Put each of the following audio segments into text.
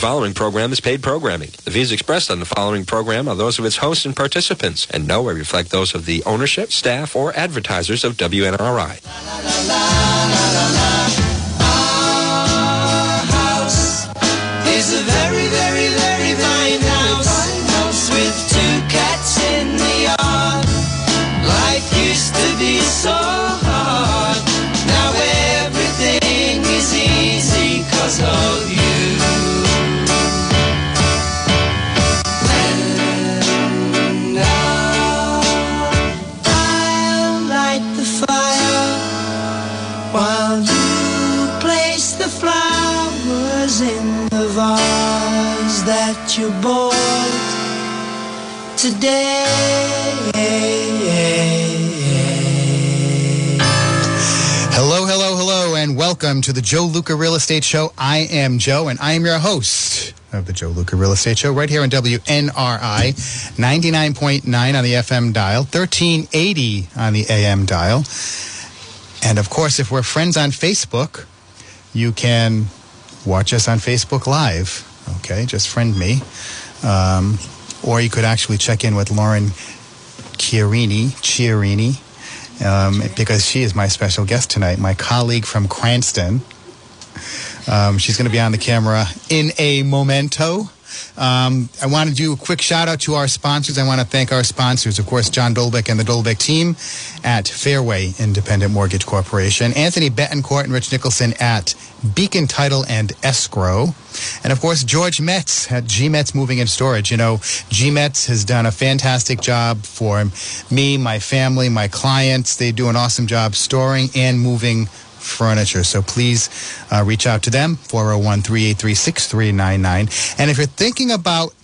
following program is paid programming. The views expressed on the following program are those of its hosts and participants, and no way reflect those of the ownership, staff, or advertisers of WNRI. is welcome to the Joe Luca Real Estate Show. I am Joe, and I am your host of the Joe Luca Real Estate Show right here on WNRI, 99.9 on the FM dial, 1380 on the AM dial. And of course, if we're friends on Facebook, you can watch us on Facebook Live. Okay, just friend me. Um, or you could actually check in with Lauren Chiarini, Chiarini, um, because she is my special guest tonight, my colleague from Cranston. Um, she's going to be on the camera in a momento. Um, I want to do a quick shout out to our sponsors. I want to thank our sponsors, of course, John Dolbeck and the Dolbeck team at Fairway Independent Mortgage Corporation, Anthony Betancourt and Rich Nicholson at Beacon Title and Escrow, and of course, George Metz at G Metz Moving and Storage. You know, G Metz has done a fantastic job for me, my family, my clients. They do an awesome job storing and moving furniture. So please uh, reach out to them, 401 383 6399. And if you're thinking about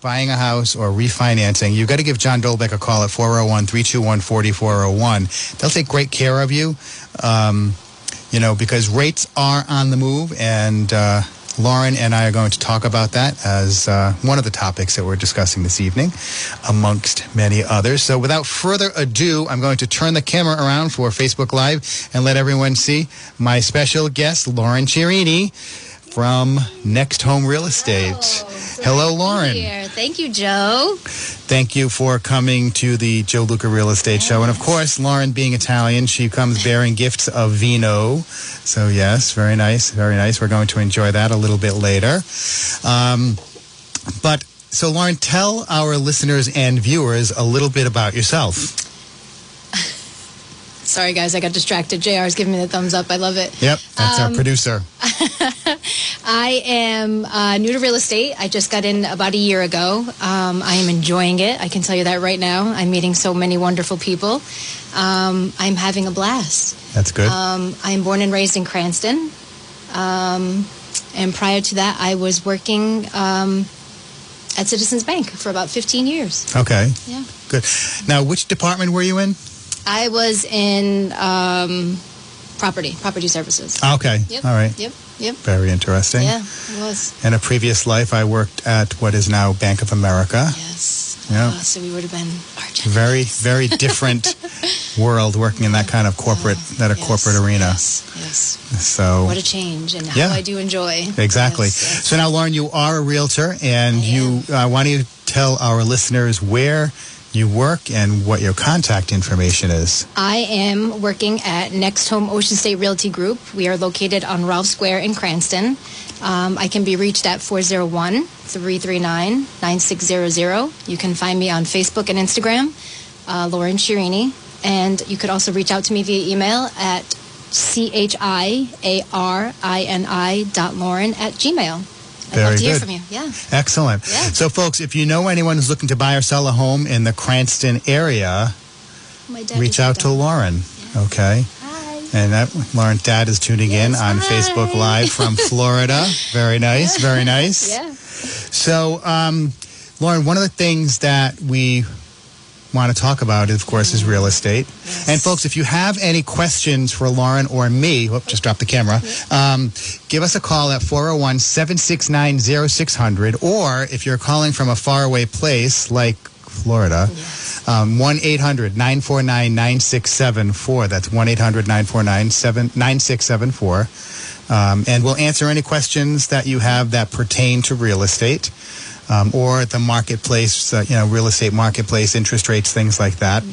buying a house or refinancing, you've got to give John Dolbeck a call at 401 321 4401. They'll take great care of you, um, you know, because rates are on the move. And uh, Lauren and I are going to talk about that as uh, one of the topics that we're discussing this evening, amongst many others. So without further ado, I'm going to turn the camera around for Facebook Live and let everyone see my special guest, Lauren Chiarini from NextHome Real Estate. Hello, Lauren. Here. Thank you, Joe. Thank you for coming to the Joe Luca Real Estate Show. And of course, Lauren being Italian, she comes bearing gifts of vino. So, yes, very nice, very nice. We're going to enjoy that a little bit later. Um, but so, Lauren, tell our listeners and viewers a little bit about yourself. Sorry, guys, I got distracted. JR's giving me the thumbs up. I love it. Yep, that's our Um, producer. I am uh, new to real estate. I just got in about a year ago. Um, I am enjoying it. I can tell you that right now. I'm meeting so many wonderful people. Um, I'm having a blast. That's good. Um, I'm born and raised in Cranston. Um, and prior to that, I was working um, at Citizens Bank for about 15 years. okay, Yeah. good. Now, which department were you in? I was in um, property, property services. Okay, Yep. all right. Yep. Yep. Very interesting. Yeah, it was. In a previous life, I worked at what is now Bank of America. Yes. Yeah. Uh, so we would have been Very, very different world working in that kind of corporate, that a Yes, corporate arena. Yes. yes. So, What a change, and how Yeah. I do enjoy. exactly. Yes, yes. So now, Lauren, you are a realtor, and I you uh, why don't you tell our listeners where you work and what your contact information is? I am working at NextHome Ocean State Realty Group. We are located on Rolfe Square in Cranston. Um, I can be reached at 401 339 9600. You can find me on Facebook and Instagram, uh, Lauren Chiarini. And you could also reach out to me via email at C-H-I-A-R-I-N-I dot Lauren at Gmail. Very love to hear good. from you. Yeah. Excellent. Yeah. So, folks, if you know anyone who's looking to buy or sell a home in the Cranston area, reach out to Lauren. Okay. Hi. And that Lauren's dad is tuning in on hi. Facebook Live from Florida. Very nice, very nice. Yeah. So, um, Lauren, one of the things that we want to talk about, of course, is real estate. And folks, if you have any questions for Lauren or me, whoop, just drop the camera, um, give us a call at 401 769 0600. Or if you're calling from a faraway place like Florida, um, 1 800 949 9674. That's 1 800 949 9674. Um, and we'll answer any questions that you have that pertain to real estate um, or the marketplace, uh, you know, real estate marketplace, interest rates, things like that.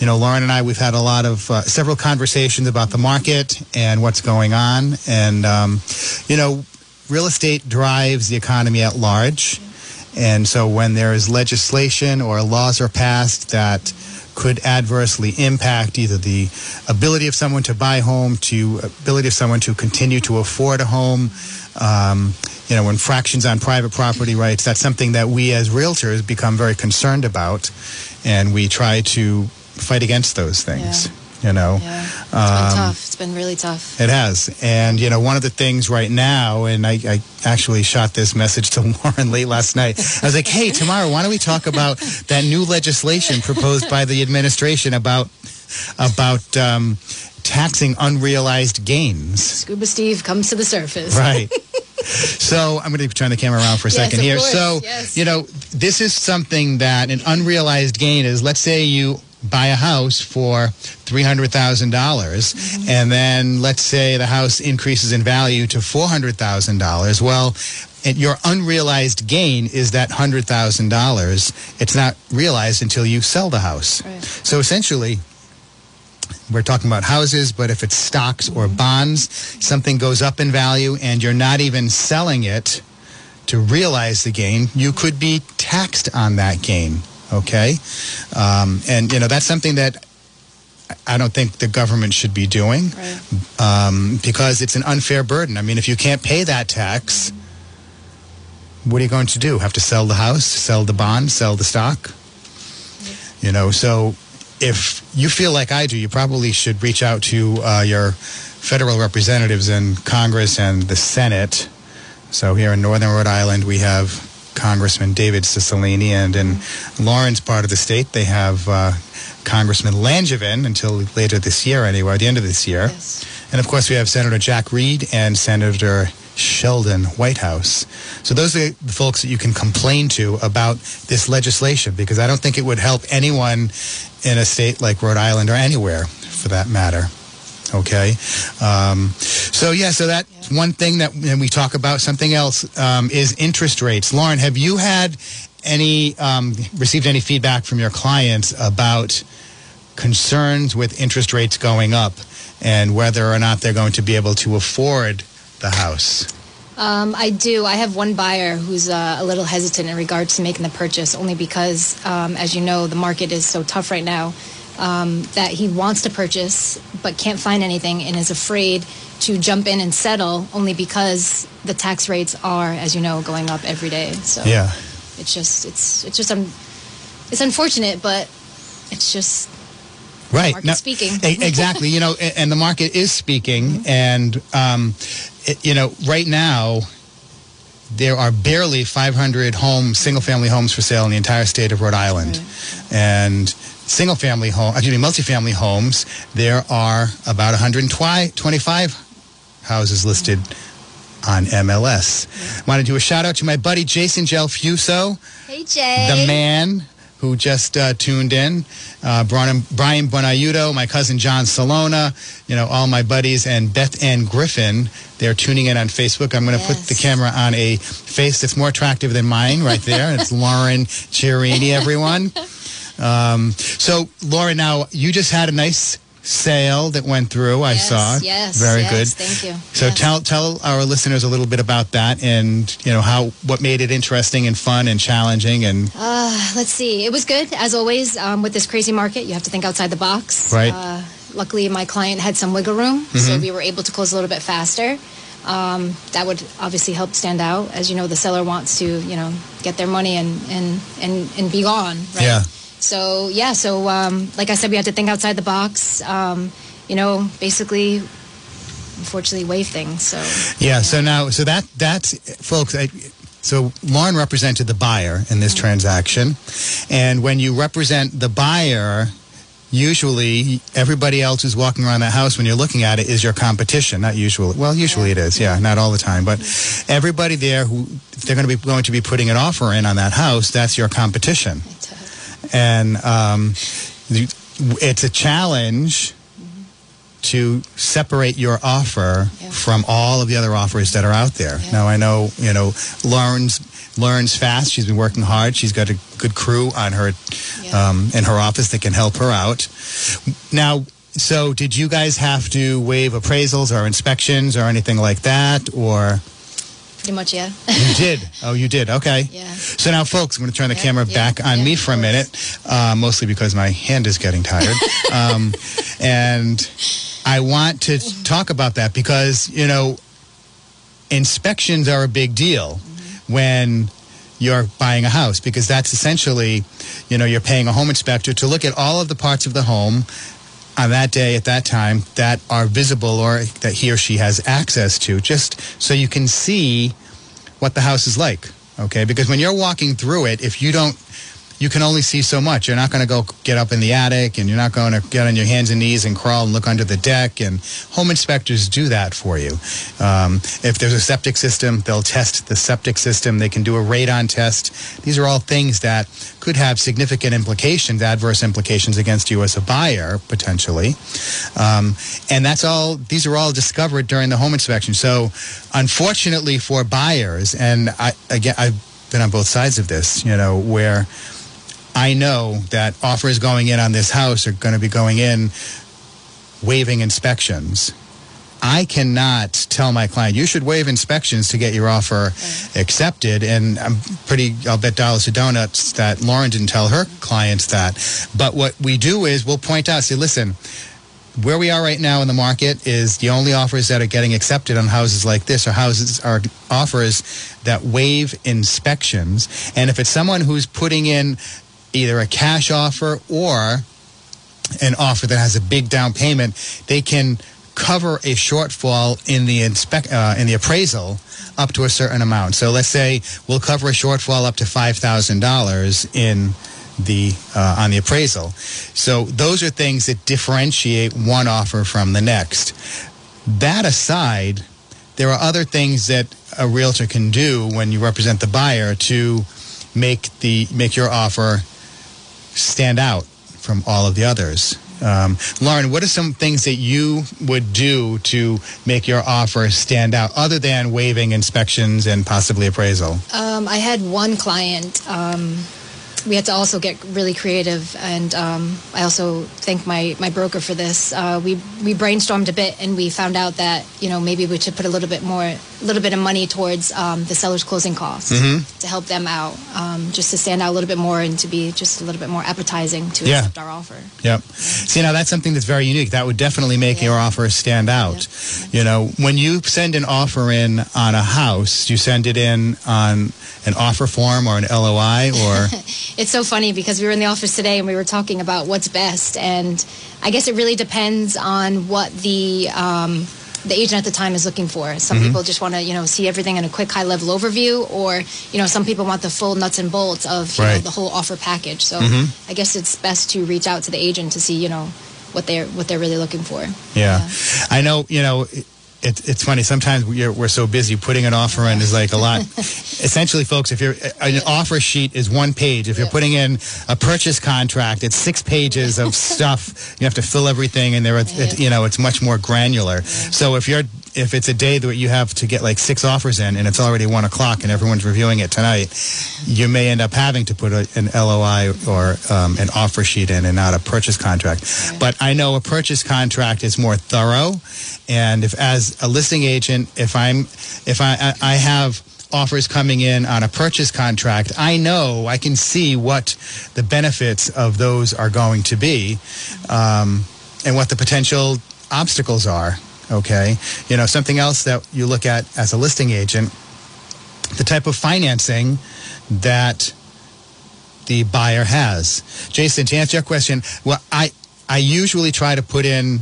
You know, Lauren and I, we've had a lot of uh, several conversations about the market and what's going on. And, um, you know, real estate drives the economy at large. And so when there is legislation or laws are passed that could adversely impact either the ability of someone to buy a home, to ability of someone to continue to afford a home, um, you know, infractions on private property rights. That's something that we as realtors become very concerned about, and we try to fight against those things. You know, Yeah. It's Um, been tough. It's been really tough. it has. And, you know, one of the things right now, and I, I actually shot this message to Lauren late last night. I was like, hey, tomorrow, why don't we talk about that new legislation proposed by the administration about, about, um, taxing unrealized gains? Scuba Steve comes to the surface. Right. So I'm going to turn the camera around for a Yes, second here. course, So, yes. you know, this is something that an unrealized gain is. Let's say you buy a house for three hundred thousand dollars, Mm-hmm. and then let's say the house increases in value to four hundred thousand dollars. Well. And your unrealized gain is that hundred thousand dollars. It's not realized until you sell the house. Right. So essentially, we're talking about houses, but if it's stocks or bonds, something goes up in value and you're not even selling it to realize the gain, you could be taxed on that gain. Okay? Um, and, you know, that's something that I don't think the government should be doing Right. um, because it's an unfair burden. I mean, if you can't pay that tax, what are you going to do? Have to sell the house, sell the bond, sell the stock? You know, so if you feel like I do, you probably should reach out to uh, your federal representatives in Congress and the Senate. So here in Northern Rhode Island, we have Congressman David Cicilline, and in Lauren's part of the state, they have uh, Congressman Langevin until later this year, anyway, at the end of this year. Yes. And of course, we have Senator Jack Reed and Senator Sheldon Whitehouse. So those are the folks that you can complain to about this legislation because I don't think it would help anyone in a state like Rhode Island or anywhere for that matter. Okay. Um, so, yeah, so that's one thing that and we talk about. Something else um, is interest rates. Lauren, have you had any, um, received any feedback from your clients about concerns with interest rates going up and whether or not they're going to be able to afford the house? Um, I do. I have one buyer who's uh, a little hesitant in regards to making the purchase, only because, um, as you know, the market is so tough right now um, that he wants to purchase but can't find anything and is afraid to jump in and settle, only because the tax rates are, as you know, going up every day. So Yeah. it's just it's it's just un- it's unfortunate, but it's just Right. No, speaking. exactly. You know, and the market is speaking. Mm-hmm. And, um, it, you know, right now, there are barely 500 home, single family homes for sale in the entire state of Rhode Island. Mm-hmm. And single family home, excuse me, multifamily homes, there are about 125 houses listed on MLS. Mm-hmm. Want to do a shout out to my buddy Jason Gelfuso hey Jay, the man who just uh, tuned in, uh, Brian, Brian Bonaiuto, my cousin John Salona, you know, all my buddies, and Beth Ann Griffin. They're tuning in on Facebook. I'm going to put the camera on a face that's more attractive than mine right there. it's Lauren Chiarini, everyone. Um, so, Lauren, now you just had a nice sale that went through. I Yes, saw. yes, Very yes, good. thank you. So Yes. tell tell our listeners a little bit about that, and you know how what made it interesting and fun and challenging, and Uh, let's see. It was good as always. Um, with this crazy market, you have to think outside the box. Right. Uh, luckily, my client had some wiggle room, so we were able to close a little bit faster. Um, that would obviously help stand out. As you know, the seller wants to, you know, get their money and and and, and be gone. Right? Yeah. So yeah. So um, like I said, we had to think outside the box. Um, you know, basically, unfortunately, wave things. So Yeah. So now, so that that's folks. I, so Lauren represented the buyer in this transaction, and when you represent the buyer, usually everybody else who's walking around that house when you're looking at it is your competition. Not usually. Well, usually it is. Yeah, not all the time, but everybody there who if they're going to be going to be putting an offer in on that house, that's your competition. It, and um, it's a challenge to separate your offer Yeah. from all of the other offers that are out there. Yeah. Now I know, you know, Lauren's learns fast. She's been working hard. She's got a good crew on her Yeah. um, in her office that can help her out. Now, so did you guys have to waive appraisals or inspections or anything like that, or Pretty much, yeah. you did? Oh, you did. Okay. Yeah. So now, folks, I'm going to turn the Yeah, camera yeah, back on yeah, me for a minute, uh, mostly because my hand is getting tired. um, and I want to talk about that because, you know, inspections are a big deal Mm-hmm. when you're buying a house because that's essentially, you know, you're paying a home inspector to look at all of the parts of the home on that day at that time that are visible or that he or she has access to just so you can see what the house is like okay? Because when you're walking through it if you don't you can only see so much. You're not going to go get up in the attic and you're not going to get on your hands and knees and crawl and look under the deck and home inspectors do that for you. Um, if there's a septic system they'll test the septic system. They can do a radon test. These are all things that could have significant implications adverse implications against you as a buyer potentially. Um, and that's all these are all discovered during the home inspection. So unfortunately for buyers and I, again i've been on both sides of this you know where i know that offers going in on this house are going to be going in waiving inspections I cannot tell my client you should waive inspections to get your offer accepted, and I'm pretty. I'll bet dollars to donuts that Lauren didn't tell her clients that. But what we do is we'll point out, say, listen, where we are right now in the market is the only offers that are getting accepted on houses like this are houses are offers that waive inspections, and if it's someone who's putting in either a cash offer or an offer that has a big down payment, they can cover a shortfall in the inspec uh, in the appraisal up to a certain amount. So let's say we'll cover a shortfall up to five thousand dollars in the uh, on the appraisal. So those are things that differentiate one offer from the next. That aside, there are other things that a realtor can do when you represent the buyer to make the make your offer stand out from all of the others. Um, Lauren, what are some things that you would do to make your offer stand out other than waiving inspections and possibly appraisal? Um, I had one client. Um, we had to also get really creative, and um, I also thank my, my broker for this. Uh, we we brainstormed a bit, and we found out that you know maybe we should put a little bit more, a little bit of money towards um, the seller's closing costs to help them out, um, just to stand out a little bit more and to be just a little bit more appetizing to Yeah. accept our offer. Yep. See, now that's something that's very unique. That would definitely make Yeah. your offer stand out. You know, when you send an offer in on a house, you send it in on an offer form or an LOI or It's so funny because we were in the office today and we were talking about what's best, and I guess it really depends on what the um, the agent at the time is looking for. Some mm-hmm. people just want to you know see everything in a quick high level overview, or you know some people want the full nuts and bolts of you know, the whole offer package. So mm-hmm. I guess it's best to reach out to the agent to see you know what they're what they're really looking for. Yeah. I know, you know, it, it, it's funny. Sometimes we're, we're so busy putting an offer in is like a lot. Essentially, folks, if you're an offer sheet is one page. If you're putting in a purchase contract, it's six pages of stuff. You have to fill everything and there. It, you know, it's much more granular. So if you're if it's a day that you have to get like six offers in and it's already one o'clock and everyone's reviewing it tonight, you may end up having to put a, an LOI or um, an offer sheet in and not a purchase contract. But I know a purchase contract is more thorough, and if as a listing agent, if I'm if I I, I have offers coming in on a purchase contract, I know I can see what the benefits of those are going to be, um, and what the potential obstacles are. Okay, you know something else that you look at as a listing agent, the type of financing that the buyer has. Jason, to answer your question, well, I I usually try to put in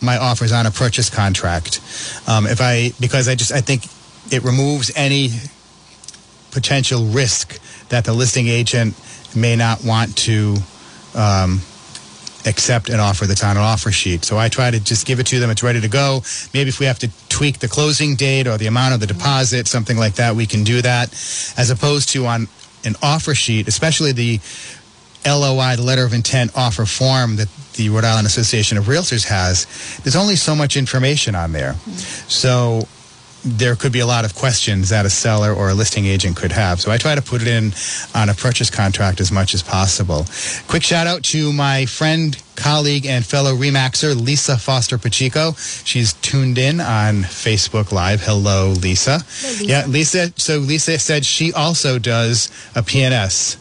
my offers on a purchase contract. Um, if I because I just I think it removes any potential risk that the listing agent may not want to um, accept an offer that's on an offer sheet. So I try to just give it to them. It's ready to go. Maybe if we have to tweak the closing date or the amount of the deposit, something like that, we can do that. As opposed to on an offer sheet, especially the LOI, the letter of intent offer form that the Rhode Island Association of Realtors has, there's only so much information on there. So there could be a lot of questions that a seller or a listing agent could have. So I try to put it in on a purchase contract as much as possible. Quick shout out to my friend, colleague, and fellow Remaxer, Lisa Foster Pacheco. She's tuned in on Facebook Live. Hello, Lisa. Lisa. Yeah, Lisa. So Lisa said she also does a PNS.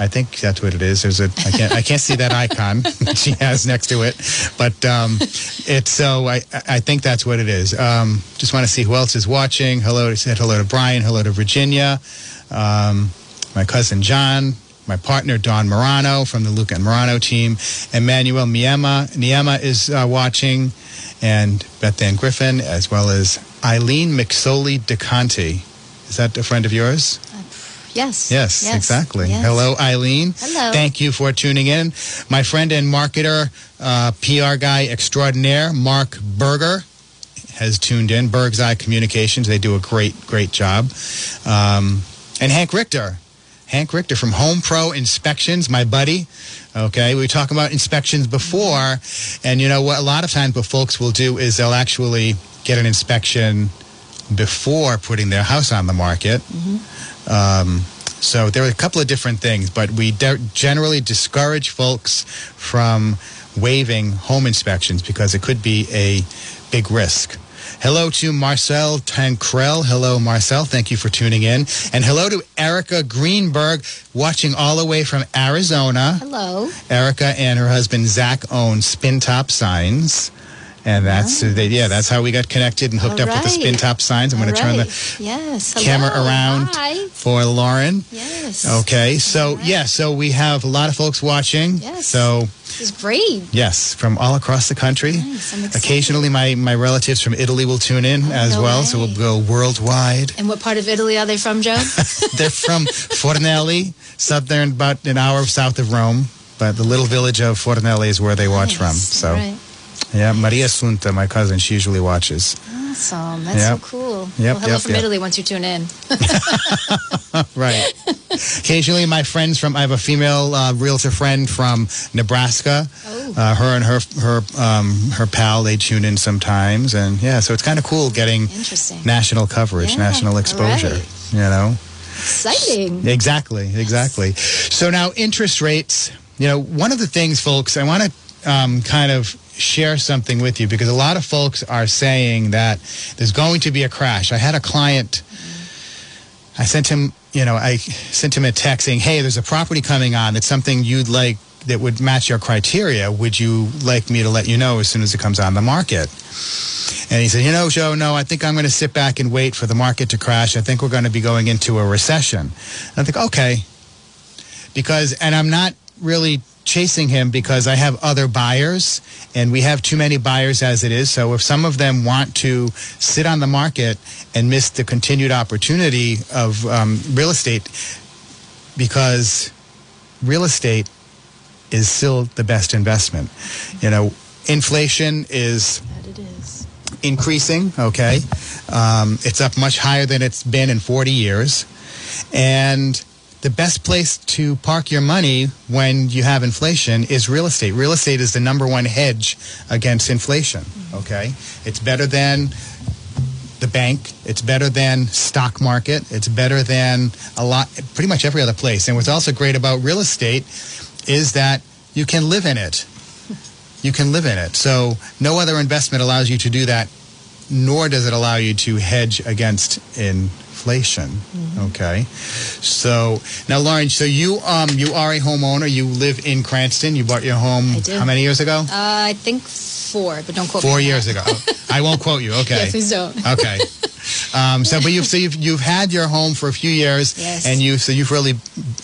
I think that's what it is. There's a I can't I can't see that icon she has next to it, but um, it's so I I think that's what it is. Um, just want to see who else is watching. Hello, said hello to Brian. Hello to Virginia. Um, my cousin John. My partner Don Morano from the Luca and Morano team. Emmanuel Niema Niema is uh, watching, and Beth Ann Griffin, as well as Eileen McSoley DeConte. Is that a friend of yours? Yes. Yes, exactly. Yes. Hello, Eileen. Hello. Thank you for tuning in. My friend and marketer, uh, PR guy extraordinaire, Mark Berger, has tuned in. Berg's Eye Communications. They do a great, great job. Um, and Hank Richter. Hank Richter from Home Pro Inspections, my buddy. Okay, we were talking about inspections before, and you know what? A lot of times, what folks will do is they'll actually get an inspection before putting their house on the market. Um, so there are a couple of different things, but we de- generally discourage folks from waiving home inspections because it could be a big risk. Hello to Marcel Tancrel. Hello, Marcel. Thank you for tuning in. And hello to Erica Greenberg, watching all the way from Arizona. Hello. Erica and her husband Zach own Spin Top Signs. And that's, they, yeah, that's how we got connected and hooked All up with the Spin. Top Signs. I'm going to turn the yes. camera hello. around Hi. for Lauren. Yes. Okay, so yeah, so we have a lot of folks watching. Yes. So This is great. yes, from all across the country. Nice. Occasionally, my my relatives from Italy will tune in oh, as no well, so we'll go worldwide. And what part of Italy are they from, Joe? They're from Fornelli, southern, about an hour south of Rome. But the little village of Fornelli is where they watch from. So right. Yeah, Maria Sunta, my cousin, she usually watches. Awesome. That's Yep. so cool. Yep, well, hello yep, from yep. Italy once you tune in. Right. Occasionally, my friends from I have a female uh, realtor friend from Nebraska. Oh. Uh, her and her her um, her pal they tune in sometimes, and yeah, so it's kind of cool getting Interesting. national coverage, Yeah, national exposure. right. You know. Exciting. Exactly, exactly. So now interest rates. You know, one of the things, folks, I want to um, kind of share something with you because a lot of folks are saying that there's going to be a crash. I had a client. I sent him, you know, I sent him a text saying, "Hey, there's a property coming on. That's something you'd like that would match your criteria. Would you like me to let you know as soon as it comes on the market?" And he said, "You know, Joe, no, I think I'm going to sit back and wait for the market to crash. I think we're going to be going into a recession." And I think, okay, because, and I'm not really chasing him because I have other buyers and we have too many buyers as it is. So if some of them want to sit on the market and miss the continued opportunity of um, real estate, because real estate is still the best investment. You know, inflation is That it is. increasing. Okay, um, it's up much higher than it's been in 40 years, and the best place to park your money when you have inflation is real estate. Real estate is the number one hedge against inflation. Mm-hmm. Okay, it's better than the bank. It's better than stock market. It's better than a lot, pretty much every other place. And what's also great about real estate is that you can live in it. You can live in it. So no other investment allows you to do that, nor does it allow you to hedge against inflation. Okay. So now, Lauren, so you um you are a homeowner. You live in Cranston. You bought your home how many years ago? Uh, I think four, but don't quote me Four years ago. I won't quote you. Okay. Yeah, please don't. Okay. Um, so, but you've so you've you've had your home for a few years, Yes. and you so you've really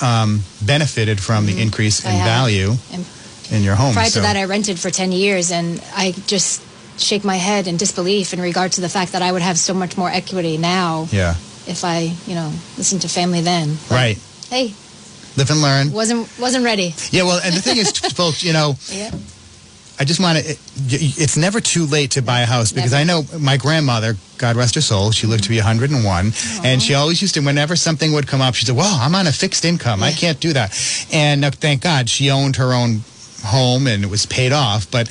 um, benefited from the increase in value And in your home. prior so, to that, I rented for 10 years, and I just shake my head in disbelief in regard to the fact that I would have so much more equity now yeah, if I, you know, listened to family then. But, right. Hey, Live and learn. wasn't wasn't ready. Yeah, well, and the thing is, folks, you know, Yeah. I just want to. It's never too late to buy a house because I know my grandmother, God rest her soul, she lived to be 101, and she always used to. Whenever something would come up, she said, "Well, I'm on a fixed income. I can't do that." And uh, thank God she owned her own home and it was paid off. But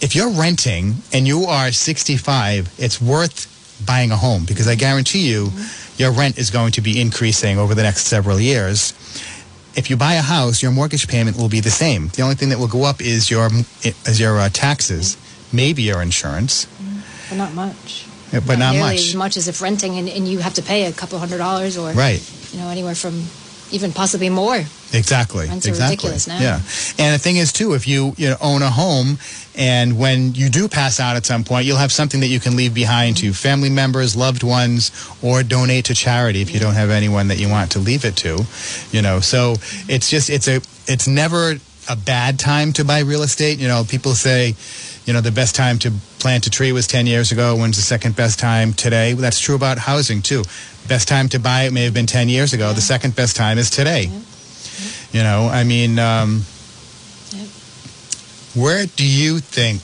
if you're renting and you are 65, it's worth buying a home because I guarantee you your rent is going to be increasing over the next several years. If you buy a house, your mortgage payment will be the same. The only thing that will go up is your is your uh, taxes, maybe your insurance, But not much. uh, but not, nearly much. as much as if renting and, and you have to pay a couple hundred dollars or Right. you know anywhere from even possibly more. Exactly. Rents exactly. ridiculous now. Yeah. And the thing is too, if you, you know, own a home and when you do pass out at some point, you'll have something that you can leave behind to family members, loved ones, or donate to charity if you don't have anyone that you want to leave it to. You know, so it's just it's a it's never a bad time to buy real estate. You know, people say, you know, the best time to plant a tree was 10 years ago. When's the second best time today? That's true about housing too. Best time to buy it may have been 10 years ago. The second best time is today. You know, I mean, um, where do you think,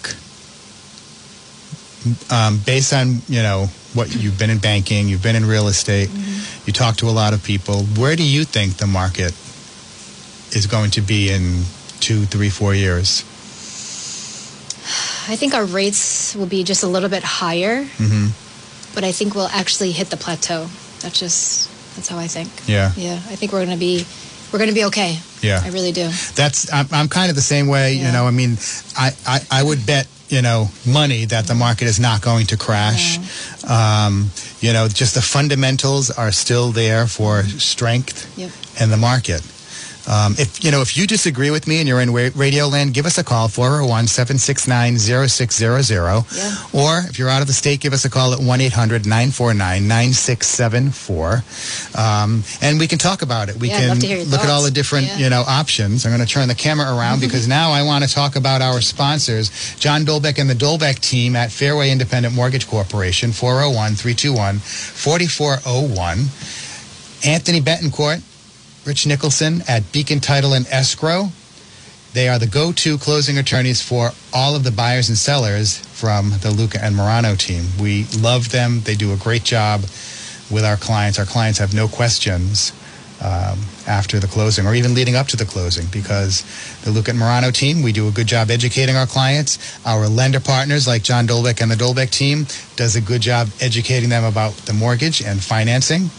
um, based on you know what you've been in banking, you've been in real estate, you talk to a lot of people, where do you think the market is going to be in two, three, four years? I think our rates will be just a little bit higher, hmm but I think we'll actually hit the plateau. That's just that's how I think. Yeah, Yeah, I think we're going to be we're going to be okay. yeah. I really do. That's I'm, I'm kind of the same way. You know, I mean, I, I, I would bet you know money that the market is not going to crash. Um, you know, just the fundamentals are still there for strength Yep. in the market. Um, if you know if you disagree with me and you're in radio land, give us a call 401-769-0600. Yeah. Or if you're out of the state, give us a call at 1-800-949-9674. Um, and we can talk about it. We Yeah, can love to hear your look at all the different Yeah. you know options. I'm going to turn the camera around because now I want to talk about our sponsors, John Dolbeck and the Dolbeck team at Fairway Independent Mortgage Corporation, 401-321-4401. Anthony Betancourt, Rich Nicholson at Beacon Title and Escrow. They are the go-to closing attorneys for all of the buyers and sellers from the Luca and Morano team. We love them. They do a great job with our clients. Our clients have no questions um, after the closing or even leading up to the closing because the Luca and Morano team, we do a good job educating our clients. Our lender partners like John Dolbeck and the Dolbeck team does a good job educating them about the mortgage and financing.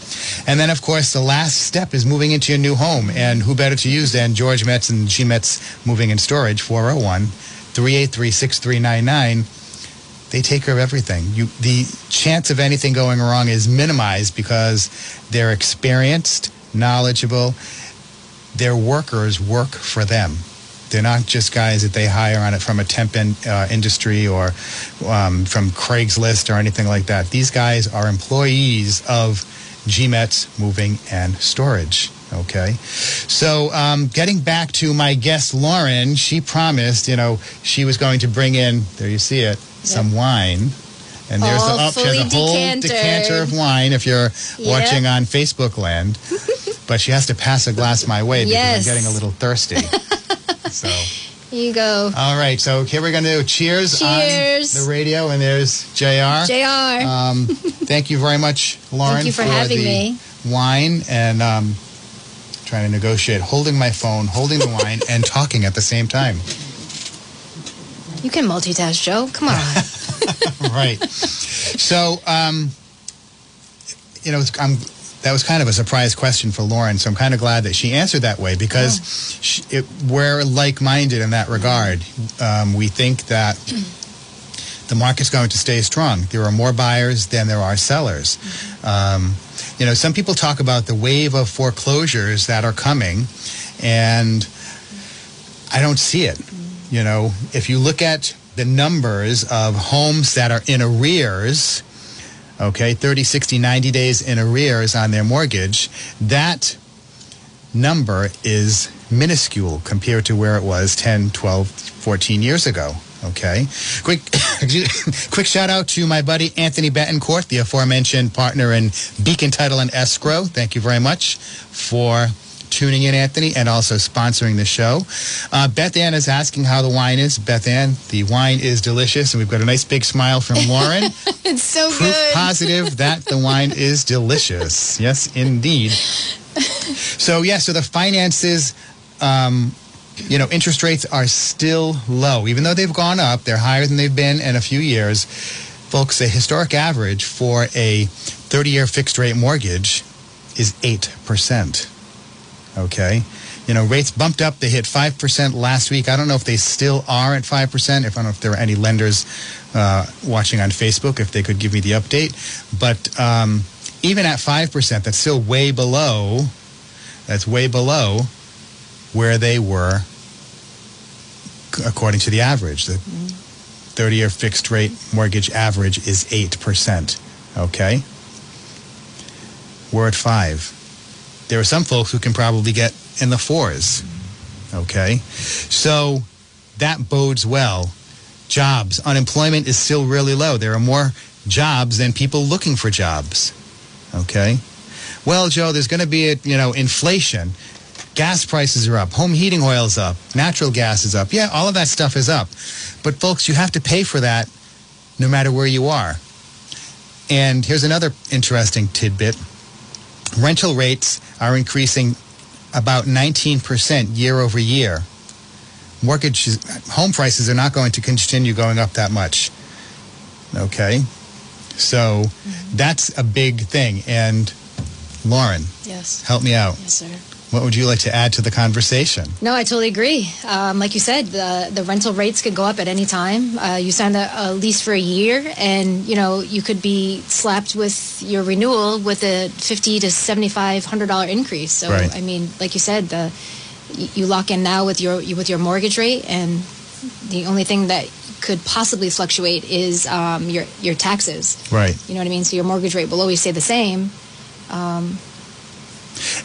And then, of course, the last step is moving into your new home. And who better to use than George Metz and G Metz Moving and Storage, 401 383 6399 they take care of everything. You, the chance of anything going wrong is minimized because they're experienced, knowledgeable. Their workers work for them. They're not just guys that they hire on it from a temp in, uh, industry or um, from Craigslist or anything like that. These guys are employees of G Metz Moving and Storage. Okay. So, um, getting back to my guest, Lauren, she promised, you know, she was going to bring in, there you see it, some wine. And there's the up. She has a whole decanter of wine if you're Yep. watching on Facebook land. but she has to pass a glass my way because Yes. I'm getting a little thirsty. so, Here you go. all right. So, here we're going to do cheers, Cheers. on the radio. And there's JR. Jr. Um, thank you very much, Lauren, Thank you for having the me. wine and um, trying to negotiate, holding my phone, holding the wine, and talking at the same time. You can multitask, Joe. Come on. right. So, um, you know, I'm, that was kind of a surprise question for Lauren. So I'm kind of glad that she answered that way because she, it, we're like-minded in that regard. Um, we think that the market's going to stay strong. There are more buyers than there are sellers. Um, you know, some people talk about the wave of foreclosures that are coming, and I don't see it. You know, if you look at the numbers of homes that are in arrears, okay, 30, 60, 90 days in arrears on their mortgage, that number is minuscule compared to where it was 10, 12, 14 years ago. Okay. Quick, quick shout out to my buddy Anthony Betancourt, the aforementioned partner in Beacon Title and Escrow. Thank you very much for tuning in, Anthony, and also sponsoring the show. Uh, Beth Ann is asking how the wine is. Beth Ann, the wine is delicious, and we've got a nice big smile from Lauren. it's so Proof good. positive that the wine is delicious. Yes, indeed. So, yeah, so the finances um, you know, interest rates are still low. Even though they've gone up, they're higher than they've been in a few years. Folks, the historic average for a 30 year fixed rate mortgage is 8%. Okay? You know, rates bumped up. They hit 5% last week. I don't know if they still are at 5%. If I don't know if there are any lenders uh, watching on Facebook, if they could give me the update. But um, even at 5%, that's still way below. That's way below where they were according to the average. The 30 year fixed rate mortgage average is 8%. Okay? We're at 5. There are some folks who can probably get in the fours. Okay? So that bodes well. Jobs, unemployment is still really low. There are more jobs than people looking for jobs. Okay? Well, Joe, there's going to be a, you know, inflation. Gas prices are up. Home heating oil's up. Natural gas is up. Yeah, all of that stuff is up. But folks, you have to pay for that no matter where you are. And here's another interesting tidbit. Rental rates are increasing about 19% year over year. Mortgage home prices are not going to continue going up that much. Okay? So mm-hmm. that's a big thing. And Lauren, Yes. help me out. Yes, sir. What would you like to add to the conversation? No, I totally agree. Um, like you said, the the rental rates could go up at any time. Uh, you sign a, a lease for a year, and you know you could be slapped with your renewal with a fifty to seventy five hundred dollar increase. So Right. I mean, like you said, the you lock in now with your with your mortgage rate, and the only thing that could possibly fluctuate is um, your your taxes. Right. You know what I mean? So your mortgage rate will always stay the same.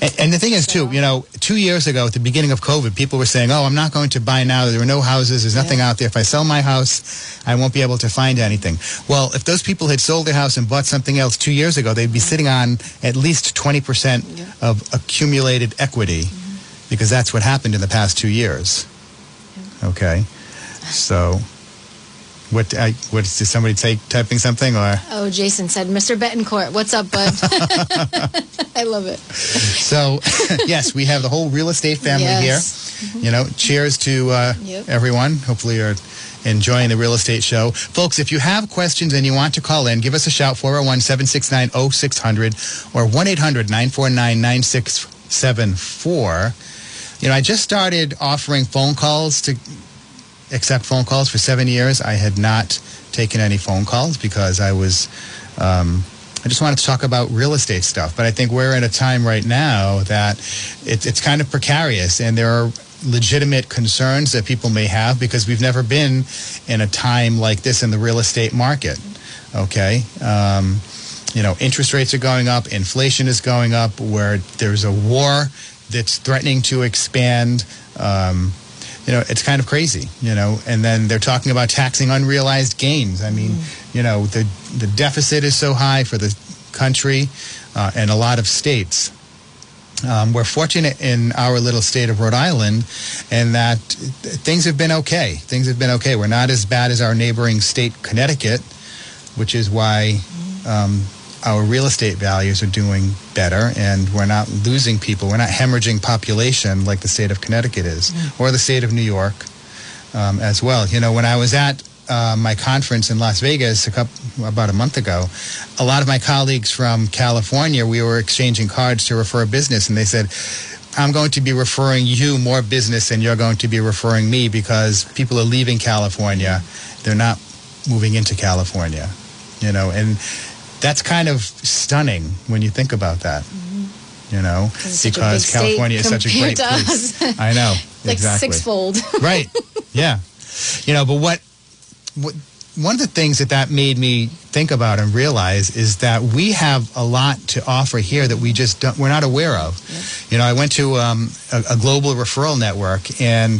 And, and the thing is, too, you know, two years ago at the beginning of COVID, people were saying, oh, I'm not going to buy now. There are no houses. There's nothing out there. If I sell my house, I won't be able to find anything. Well, if those people had sold their house and bought something else two years ago, they'd be sitting on at least 20% Yeah. of accumulated equity mm-hmm. because that's what happened in the past two years. Okay. So, what, I, what did somebody take, typing something or? Oh, Jason said, Mr. Betancourt, what's up, bud? I love it. So, yes, we have the whole real estate family Yes. here. You know, cheers to uh, Yep. everyone. Hopefully, you're enjoying the real estate show. Folks, if you have questions and you want to call in, give us a shout 401 769 0600 or 1 800 949 9674. You know, I just started offering phone calls to accept phone calls for seven years. I had not taken any phone calls because I was. Um, I just wanted to talk about real estate stuff, but I think we're in a time right now that it, it's kind of precarious, and there are legitimate concerns that people may have because we've never been in a time like this in the real estate market. Okay, um, you know, interest rates are going up, inflation is going up, where there's a war that's threatening to expand. Um, you know, it's kind of crazy, you know, and then they're talking about taxing unrealized gains. I mean, you know, the, the deficit is so high for the country uh, and a lot of states. Um, we're fortunate in our little state of Rhode Island in that things have been okay. Things have been okay. We're not as bad as our neighboring state, Connecticut, which is why um, our real estate values are doing better and we're not losing people. We're not hemorrhaging population like the state of Connecticut is or the state of New York um, as well. You know, when I was at uh, my conference in Las Vegas a couple, about a month ago, a lot of my colleagues from California, we were exchanging cards to refer business, and they said, I'm going to be referring you more business than you're going to be referring me because people are leaving California. They're not moving into California, you know, and that's kind of stunning when you think about that, you know, Mm-hmm. Such a because California is such a great place. I know. like exactly sixfold. right yeah you know but what, what one of the things that that made me think about and realize is that we have a lot to offer here that we just don't, we're not aware of. You know i went to um, a, a global referral network and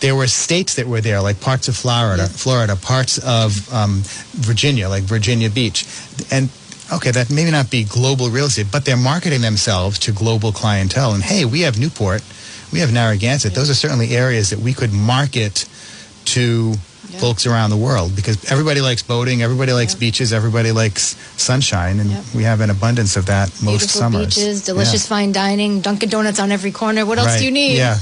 there were states that were there like parts of florida florida parts of um, virginia like virginia beach. And okay that may not be global real estate but they're marketing themselves to global clientele. And hey we have newport we have Narragansett. Those are certainly areas that we could market to Yeah. folks around the world because everybody likes boating, everybody likes Yeah. beaches, everybody likes sunshine, and Yep. we have an abundance of that most Beautiful summers. beaches, delicious Yeah. fine dining, Dunkin' Donuts on every corner. What else Right. do you need? Yeah.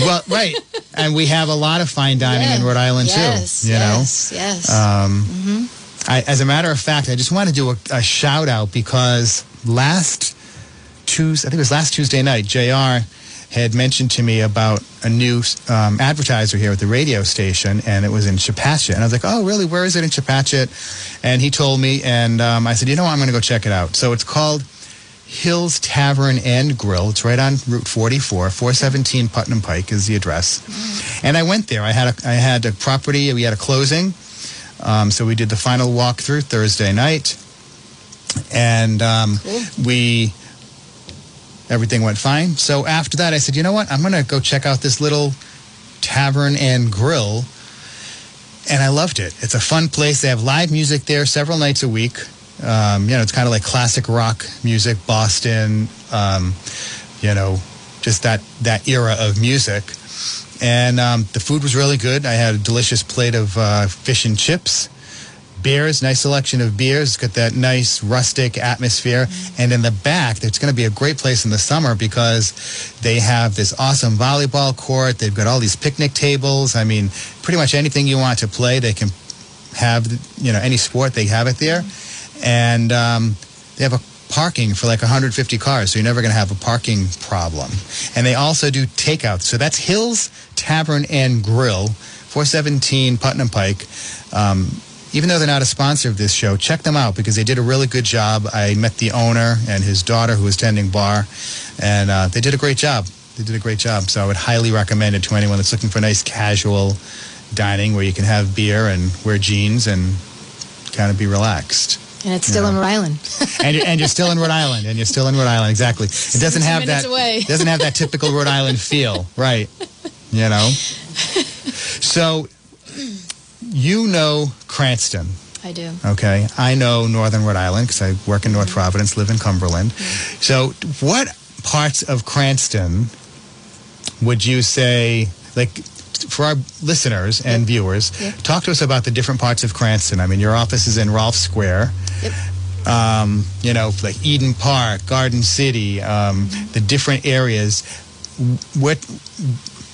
well, right. And we have a lot of fine dining in Rhode Island yes, too. You know. yes, yes. Um, I, as a matter of fact, I just want to do a, a shout out because last Tuesday, I think it was last Tuesday night, JR had mentioned to me about a new um, advertiser here at the radio station, and it was in Chepachet. And I was like, oh, really? Where is it in Chepachet? And he told me, and um, I said, you know what? I'm going to go check it out. So it's called Hills Tavern and Grill. It's right on Route 44, 417 Putnam Pike is the address. And I went there. I had a, I had a property. We had a closing. Um, so we did the final walkthrough Thursday night, and um, Cool. we everything went fine. So after that, I said, you know what? I'm going to go check out this little tavern and grill, and I loved it. It's a fun place. They have live music there several nights a week. Um, you know, it's kind of like classic rock music, Boston. Um, you know, just that that era of music. And um, the food was really good. I had a delicious plate of uh, fish and chips, beers, nice selection of beers. It's got that nice rustic atmosphere. And in the back, it's going to be a great place in the summer because they have this awesome volleyball court. They've got all these picnic tables. I mean, pretty much anything you want to play, they can have, you know, any sport, they have it there. And um, they have a parking for like 150 cars, so you're never going to have a parking problem. And they also do takeout. So that's Hills Tavern and Grill, 417 Putnam Pike. Um, even though they're not a sponsor of this show, check them out because they did a really good job. I met the owner and his daughter who was tending bar, and uh, they did a great job. They did a great job. So I would highly recommend it to anyone that's looking for nice casual dining where you can have beer and wear jeans and kind of be relaxed. and it's still in Rhode Island. and you're, and you're still in Rhode Island, and you're still in Rhode Island. Exactly. It doesn't have that. away. Doesn't have that typical Rhode Island feel, right? You know. So, you know Cranston, I do. okay? I know Northern Rhode Island because I work in North Providence, live in Cumberland. So, what parts of Cranston would you say, like? For our listeners and viewers, Yeah. talk to us about the different parts of Cranston. I mean, your office is in Rolfe Square Yep. um, you know, like Eden Park, Garden City, um, the different areas. What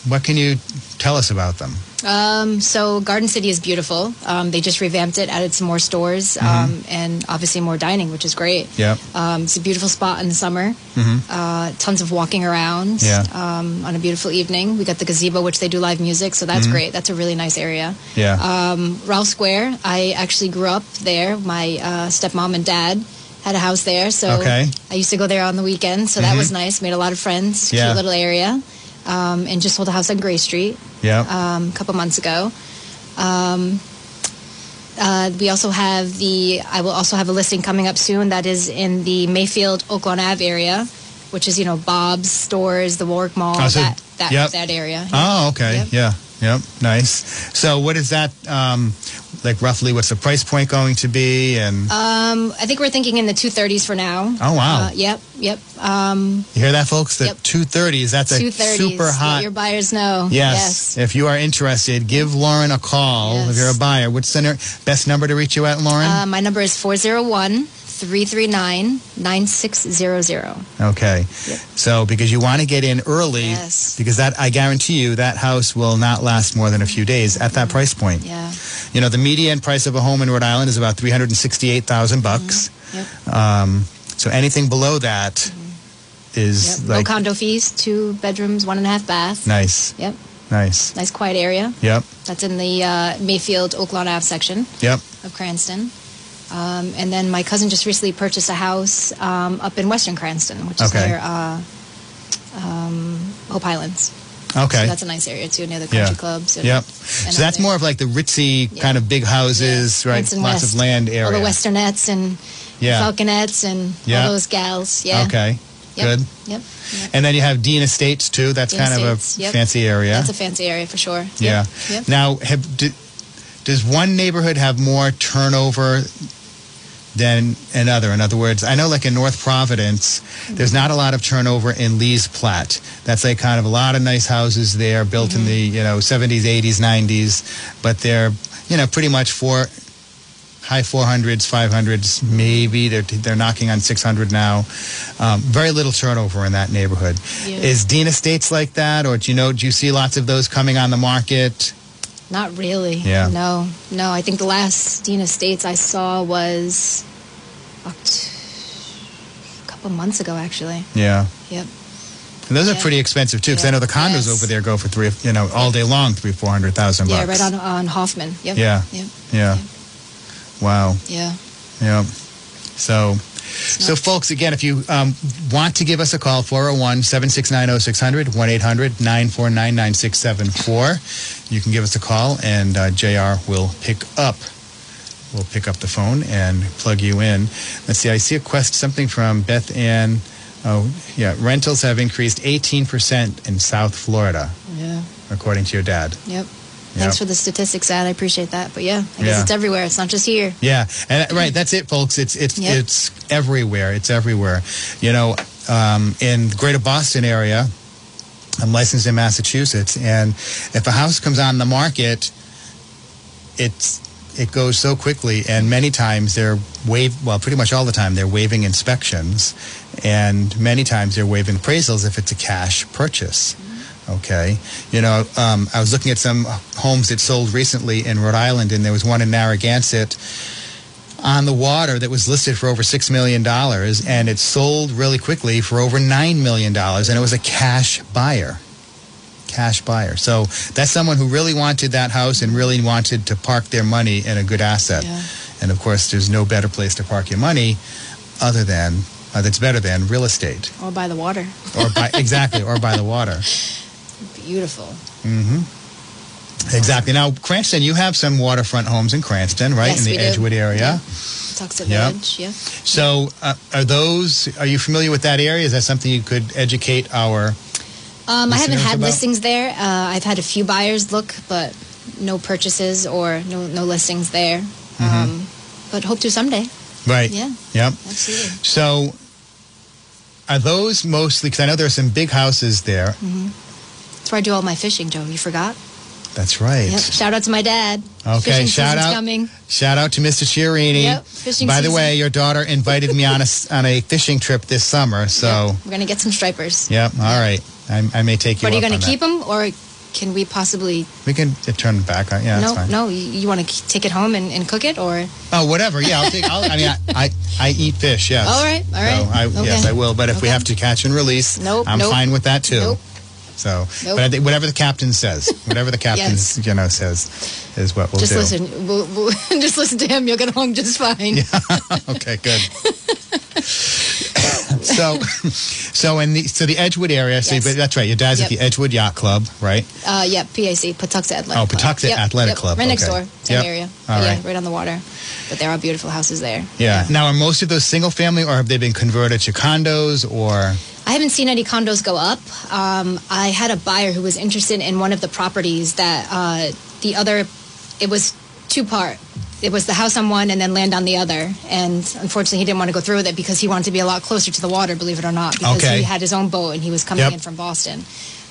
what can you tell us about them? Um, so Garden City is beautiful. Um, they just revamped it, added some more stores, um, and obviously more dining, which is great. Yeah, Um, it's a beautiful spot in the summer. Uh, tons of walking around Yeah. um, on a beautiful evening. We got the gazebo, which they do live music, so that's great. That's a really nice area. Yeah. Um, Rolfe Square, I actually grew up there. My uh, stepmom and dad had a house there, so Okay. I used to go there on the weekends. So that was nice. Made a lot of friends. Yeah. Cute little area. Um, and just sold a house on Gray Street yeah. um, a couple months ago. Um, uh, we also have the. I will also have a listing coming up soon that is in the Mayfield Oaklawn Ave area, which is you know Bob's stores, the Warwick Mall, Oh, so- that that, yep. that area. oh, okay. Yep. Yeah. Yep. Nice. So, what is that? Um, like roughly, what's the price point going to be? And Um, I think we're thinking in the two thirties for now. Oh, wow. Uh, yep, yep. Um, you hear that, folks? The Yep. two thirties. That's a two thirties. super hot. Let your buyers know. Yes. If you are interested, give Lauren a call. yes. If you're a buyer, what's the best number to reach you at, Lauren? Uh, my number is 401 339 9600. Okay. Yep. So because you want to get in early, Yes. because that I guarantee you that house will not last more than a few days at that price point. Yeah. You know, the median price of a home in Rhode Island is about three hundred and sixty-eight thousand bucks. Yep. Um, so anything below that is Yep. like no condo fees, two bedrooms, one and a half bath. nice, Yep. nice. Nice quiet area. Yep, That's in the uh, Mayfield Oaklawn Ave section yep. of Cranston. Um, and then my cousin just recently purchased a house um, up in Western Cranston, which is Okay. near uh, um, Hope Highlands. Okay. So that's a nice area too, near the country Yeah. clubs. And, Yep. and So that's there. more of like the ritzy Yeah. kind of big houses, Yeah. right? Lots West. of land area. All the Westernettes and Yeah. Falconettes and Yeah. all those gals. Yeah. Okay. Yep. Good. Yep. yep. And then you have Dean Estates too. That's Dean kind Estates, of a yep. fancy area. That's a fancy area for sure. Yeah. Now, have, do, does one neighborhood have more turnover than another? In other words, I know like in North Providence, there's not a lot of turnover in Lee's Platte. That's like kind of a lot of nice houses there built in the, you know, 70s, 80s, 90s, but they're, you know, pretty much for high 400s, 500s, maybe they're they're knocking on 600 now. Um, very little turnover in that neighborhood. Yeah. Is Dean Estates like that, or do you know? Do you see lots of those coming on the market? Not really. Yeah. No, no. I think the last Dean Estates I saw was Oct- a couple months ago, actually. Yeah. Yep. And those are pretty expensive too, because I know the condos Yes. over there go for three, you know, all day long, three, four hundred thousand Yeah, bucks. right on on Hoffman. Yep. Yeah. Yep. Yeah. Wow. Yeah. Yeah. So, so folks, again, if you um, want to give us a call, 401 769 0600, 1 800 949 9674. You can give us a call, and uh, JR will pick up. We'll pick up the phone and plug you in. Let's see, I see a quest, something from Beth Ann. Oh, yeah. Rentals have increased 18% in South Florida, Yeah. according to your dad. Yep. Thanks for the statistics, Ad. I appreciate that. But yeah, I guess Yeah. it's everywhere. It's not just here. Yeah, and right, that's it, folks. It's it's Yep. it's everywhere. It's everywhere. You know, um, in the Greater Boston area, I'm licensed in Massachusetts, and if a house comes on the market, it's it goes so quickly, and many times they're waive. Well, pretty much all the time they're waiving inspections, and many times they're waiving appraisals if it's a cash purchase. Okay, you know, um, I was looking at some homes that sold recently in Rhode Island, and there was one in Narragansett on the water that was listed for over six million dollars, and it sold really quickly for over nine million dollars, and it was a cash buyer. Cash buyer. So that's someone who really wanted that house and really wanted to park their money in a good asset. Yeah. And of course, there's no better place to park your money other than uh, that's better than real estate, Or by the water. or by exactly, or by the water. Beautiful. Mm-hmm. Exactly. Now, Cranston, you have some waterfront homes in Cranston, right, Yes, in the we do. Edgewood area. Yeah. Village. Yeah. So, uh, are those? Are you familiar with that area? Is that something you could educate our? Um, I haven't had about- listings there. Uh, I've had a few buyers look, but no purchases or no no listings there. Mm-hmm. Um, but hope to someday. Right. Yeah. Yep. Absolutely. So, are those mostly? Because I know there are some big houses there. That's where I do all my fishing, Joe. You forgot? That's right. Yep. Shout out to my dad. Okay, Fishing shout out. coming. Shout out to Mr. Chiarini. Yep, fishing By the way, your daughter invited me on a on a fishing trip this summer. So, Yep. We're gonna get some stripers. yep. All right. I, I may take you. But are you gonna on that. keep them, or can we possibly? We can uh, turn it back on. Yeah, no, that's fine. no. You, you want to take it home and, and cook it, or? Oh, whatever. Yeah, I'll take. I'll, I mean, I, I I eat fish. Yes. All right, all right. So I, Okay. Yes, I will. But if we have to catch and release, Nope, I'm nope. fine with that too. Nope. So, Nope. but I think whatever the captain says, whatever the captain Yes. you know says, is what we'll just do. listen. We'll, we'll, just listen to him. You'll get along just fine. Yeah. okay, good. so, so in the so the Edgewood area. So, Yes. but that's right. Your dad's at the Edgewood Yacht Club, right? Uh, yeah, PAC, Pawtuxet Athletic Oh, Club. Pawtuxet Yep, Athletic yep, Club, Right next door, same Yep. area. All right. Yeah, right on the water. But there are beautiful houses there. Yeah. Now, are most of those single family, or have they been converted to condos, or? I haven't seen any condos go up. Um, I had a buyer who was interested in one of the properties that uh, the other, it was two part. It was the house on one and then land on the other. And unfortunately, he didn't want to go through with it because he wanted to be a lot closer to the water, believe it or not, because Okay. he had his own boat and he was coming Yep. in from Boston.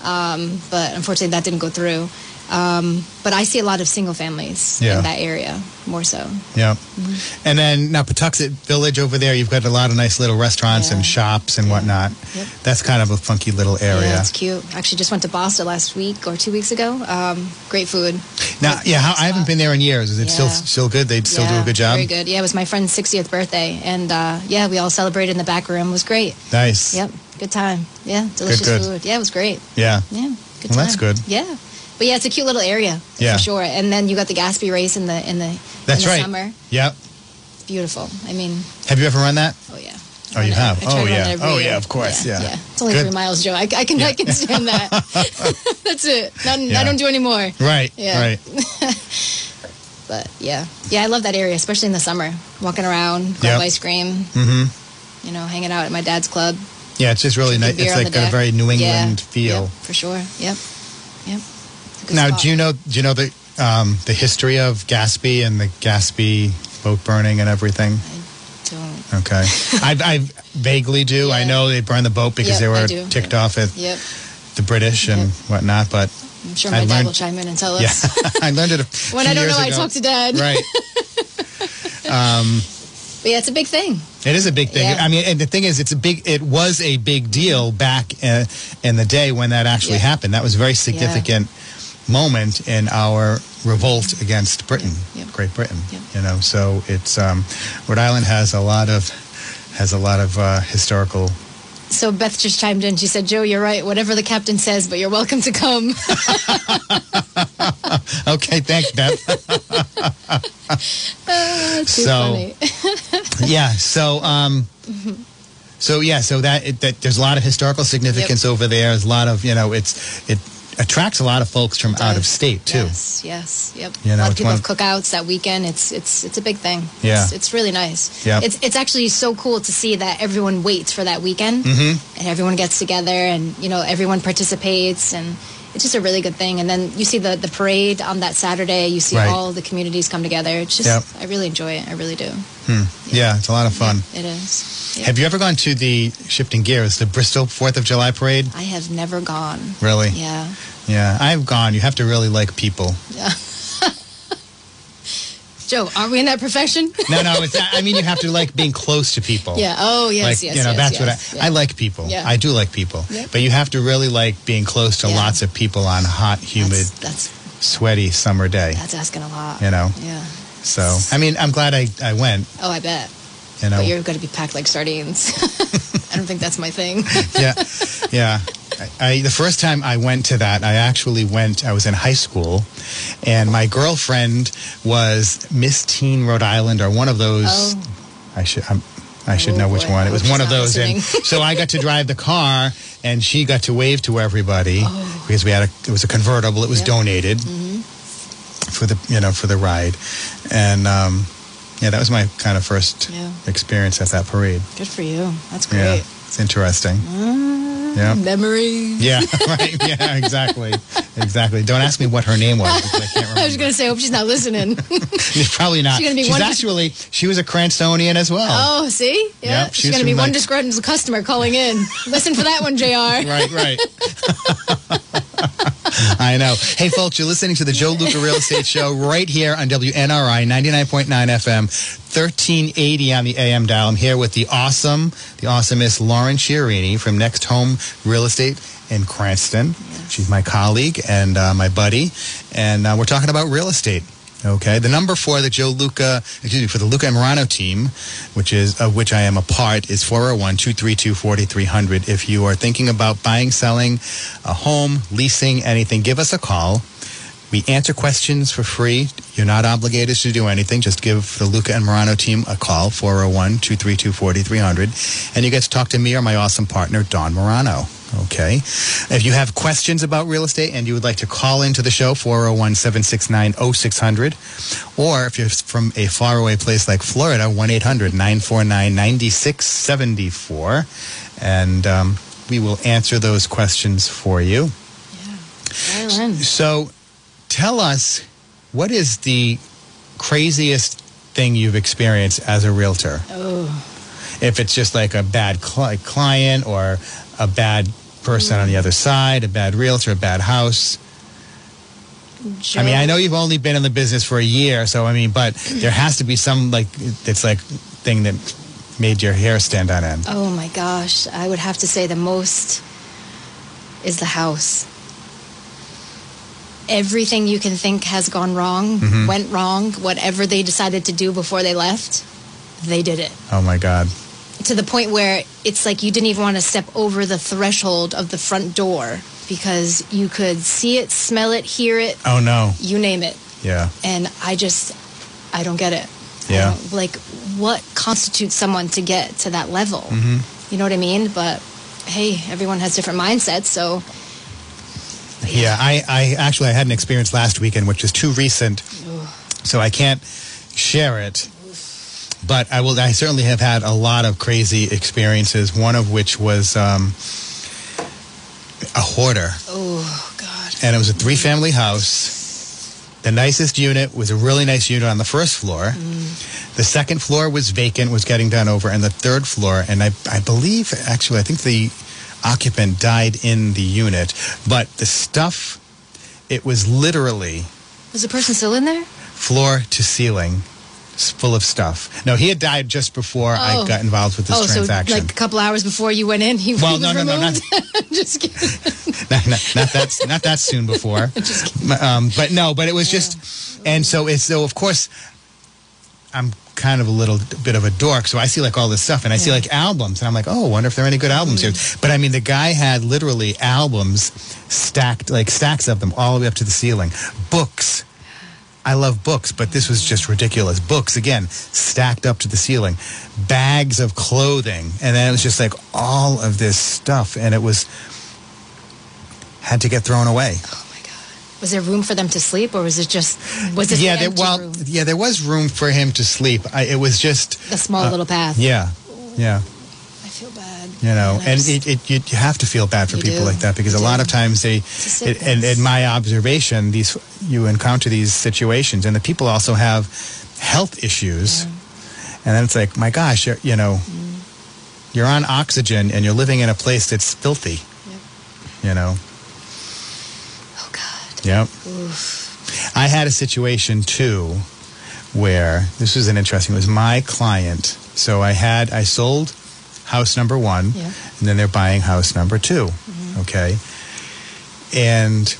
Um, but unfortunately, that didn't go through. Um, but I see a lot of single families Yeah. in that area, more so. Yeah. Mm-hmm. And then now Pawtuxet Village over there, you've got a lot of nice little restaurants Yeah. and shops and Yeah. whatnot. Yep. That's kind of a funky little area. Yeah, it's cute. Actually, just went to Boston last week or two weeks ago. Um, great food. now, Good- yeah, how, I haven't been there in years. Is it still still good? They still do a good job. Very good. Yeah, it was my friend's 60th birthday, and uh, yeah, we all celebrated in the back room. It was great. Nice. Yep, good time. Yeah, delicious good. food. Yeah, it was great. Yeah. Yeah, good Well, time. that's good. Yeah, but yeah, it's a cute little area Yeah. for sure. And then you got the Gaspee race in the in the That's in the right. summer. Yep. It's beautiful. I mean, Have you ever run that? oh yeah. Oh, you I run it- have? Oh, yeah. Oh, year. yeah, of course, yeah. yeah It's only Good. three miles, Joe. I, I can I can stand that. That's it. Not, Yeah. I don't do any more. Right. Yeah. Right. But yeah, yeah, I love that area, especially in the summer. Walking around, grab Yep. ice cream, Mm-hmm. you know, hanging out at my dad's club. Yeah, it's just really nice. It's like got a very New Yeah, England feel. Yep, for sure. Yep. Yep. It's a good Now, spot. do you know do you know the um, the history of Gaspee and the Gaspee boat burning and everything? I Don't. Okay, I, I vaguely do. I know they burned the boat because Yep, they were ticked off at Yep. the British and Yep. whatnot. But I'm sure I my dad learned- will chime in and tell us. yeah. I learned it a when I don't know, I ago. talk to dad. Right. Um, But yeah, it's a big thing. It is a big thing. Yeah. I mean, and the thing is, it's a big. It was a big deal back uh, in the day when that actually Yeah. happened. That was very significant moment in our revolt against Britain. Yep. Great Britain. Yep. You know, so it's um, Rhode Island has a lot of has a lot of uh, historical. So Beth just chimed in. She said, "Joe, you're right. Whatever the captain says, but you're welcome to come." Okay, thanks, Beth. Too So- funny. yeah. So. Um, So yeah, so that, it, that there's a lot of historical significance over there. There's a lot of you know, it's it attracts a lot of folks from out of state too. Yes, yes, yep. You know, a lot of people have cookouts that weekend. It's it's it's a big thing. Yeah. it's, it's really nice. Yeah, it's it's actually so cool to see that everyone waits for that weekend, Mm-hmm. and everyone gets together, and you know everyone participates, and it's just a really good thing. And then you see the the parade on that Saturday. You see Right. all the communities come together. It's just Yep. I really enjoy it. I really do. Hmm. Yeah, it's a lot of fun. It is. Yeah. Have you ever gone to the shifting gears, the Bristol Fourth of July parade? I have never gone. Really? Yeah. Yeah, I've gone. You have to really like people. Joe, aren't we in that profession? No, no, it's. I mean, you have to like being close to people. yeah. Oh yes, like yes, you know, yes, that's yes. what I. Yeah. I like people. Yeah. I do like people. Yeah. But you have to really like being close to Yeah. lots of people on hot, humid, That's, that's sweaty summer day. that's asking a lot. You know. Yeah. So, I mean, I'm glad I, I went. Oh, I bet. You know. But you're going to be packed like sardines. I don't think that's my thing. yeah, yeah. I, the first time I went to that, I actually went. I was in high school, and my girlfriend was Miss Teen Rhode Island or one of those. Oh. I should. I'm, I should Oh, know which boy. one. It was one of those, and so I got to drive the car, and she got to wave to everybody Oh. because we had a. It was a convertible. It was Yeah. Mm-hmm. donated for the you know for the ride, and um, yeah, that was my kind of first Yeah. experience at that parade. Good for you. That's great. Yeah, great. it's interesting. Yeah. Memory. Yeah, right. Yeah, exactly. Exactly. Don't ask me what her name was. I can't. I was going to say, I hope she's not listening. Probably not. She's be She's one- actually, she was a Cranstonian as well. oh, see? Yeah. Yep, she's she's going to be from, one like- disgruntled customer calling in. Listen for that one, JR. Right, right. I know. Hey, folks, you're listening to the Joe Luca Real Estate Show right here on WNRI 99.9 FM, 1380 on the AM dial. I'm here with the awesome, the awesomest Lauren Chiarini from NextHome Real Estate in Cranston. She's my colleague and uh, my buddy, and uh, we're talking about real estate. Okay, the number for the Joe Luca, excuse me, for the Luca Morano team, which is of which I am a part, is 401-232-4300. If you are thinking about buying, selling a home, leasing, anything, give us a call. We answer questions for free. You're not obligated to do anything. Just give the Luca and Morano team a call, 401-232-4300. And you get to talk to me or my awesome partner, Don Morano. Okay. If you have questions about real estate and you would like to call into the show, 401-769-0600. Or if you're from a faraway place like Florida, 1-800-949-9674. And um, we will answer those questions for you. In. So tell us, what is the craziest thing you've experienced as a realtor? Oh, If it's just like a bad cli- client or a bad person on the mm. other side, a bad realtor, a bad house. I mean, I know you've only been in the business for a year, so I mean, but there has to be some like it's like thing that made your hair stand on end. Oh my gosh. I would have to say the most is the house. Everything you can think has gone wrong, Mm-hmm. went wrong. Whatever they decided to do before they left, they did it. Oh my God. To the point where it's like you didn't even want to step over the threshold of the front door because you could see it, smell it, hear it, Oh no. you name it. Yeah. And I just, I don't get it. Yeah. like, what constitutes someone to get to that level? Mm-hmm. You know what I mean? But hey, everyone has different mindsets. So Yeah, I, I actually I had an experience last weekend which is too recent, so I can't share it. But I will. I certainly have had a lot of crazy experiences. One of which was um, a hoarder, oh god, and it was a three-family house. The nicest unit was a really nice unit on the first floor. The second floor was vacant, was getting done over, and the third floor, and I, I believe actually, I think the occupant died in the unit, but the stuff, it was literally was the person still in there? floor to ceiling. full of stuff. No, he had died just before I Oh. got involved with this oh, so like a couple hours before you went in, he, Well, no, was no, no, removed? Just kidding. not, not, not that not that soon before. Just um, but no, but it was just, and so it's so of course, I'm kind of a little bit of a dork, so I see like all this stuff, and I see like albums, and I'm like, oh, I wonder if there are any good albums hmm. here. But I mean, the guy had literally albums stacked, like stacks of them, all the way up to the ceiling. Books. I love books, but this was just ridiculous. Books again, stacked up to the ceiling, bags of clothing, and then it was just like all of this stuff, and it was had to get thrown away. Was there room for them to sleep, or was it just was it yeah, the there, well, room? yeah, there was room for him to sleep. I, it was just the small little path? yeah, yeah, I feel bad. you know, Man, I and just- it, it, you, you have to feel bad for people do. like that because a You lot of times they, it, and in my observation, these you encounter these situations, and the people also have health issues, and then it's like, my gosh, you're, you know, Mm. you're on oxygen and you're living in a place that's filthy, you know. Yep. Oof. I had a situation too where this was an interesting. It was my client. So I had I sold house number one, Yeah. and then they're buying house number 2 mm-hmm. Okay, and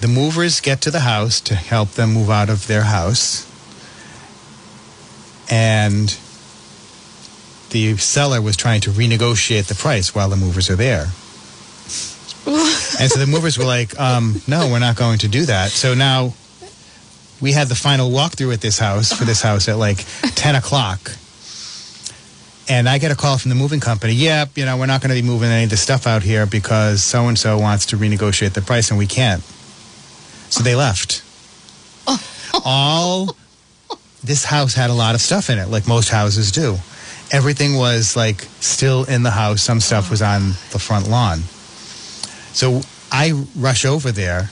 the movers get to the house to help them move out of their house, and the seller was trying to renegotiate the price while the movers are there. And so the movers were like, um, no, we're not going to do that. So now we had the final walkthrough at this house for this house at like 10 o'clock. And I get a call from the moving company. Yep, you know, we're not going to be moving any of the stuff out here because so and so wants to renegotiate the price and we can't. So they left. All this house had a lot of stuff in it, like most houses do. Everything was like still in the house. Some stuff was on the front lawn. So I rush over there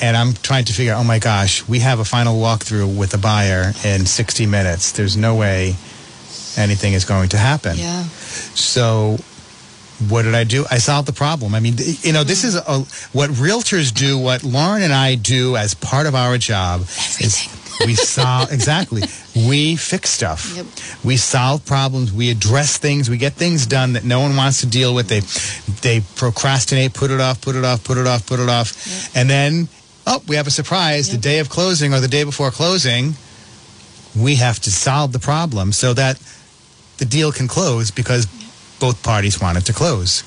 and I'm trying to figure out, oh my gosh, we have a final walkthrough with the buyer in 60 minutes. There's no way anything is going to happen. Yeah. So what did I do? I solved the problem. I mean, you know, this is a, what realtors do, what Lauren and I do as part of our job is we solve exactly. We fix stuff. Yep. We solve problems. We address things. We get things done that no one wants to deal with. They they procrastinate, put it off, put it off, put it off, put it off, and then oh, we have a surprise the day of closing or the day before closing. We have to solve the problem so that the deal can close because both parties wanted to close.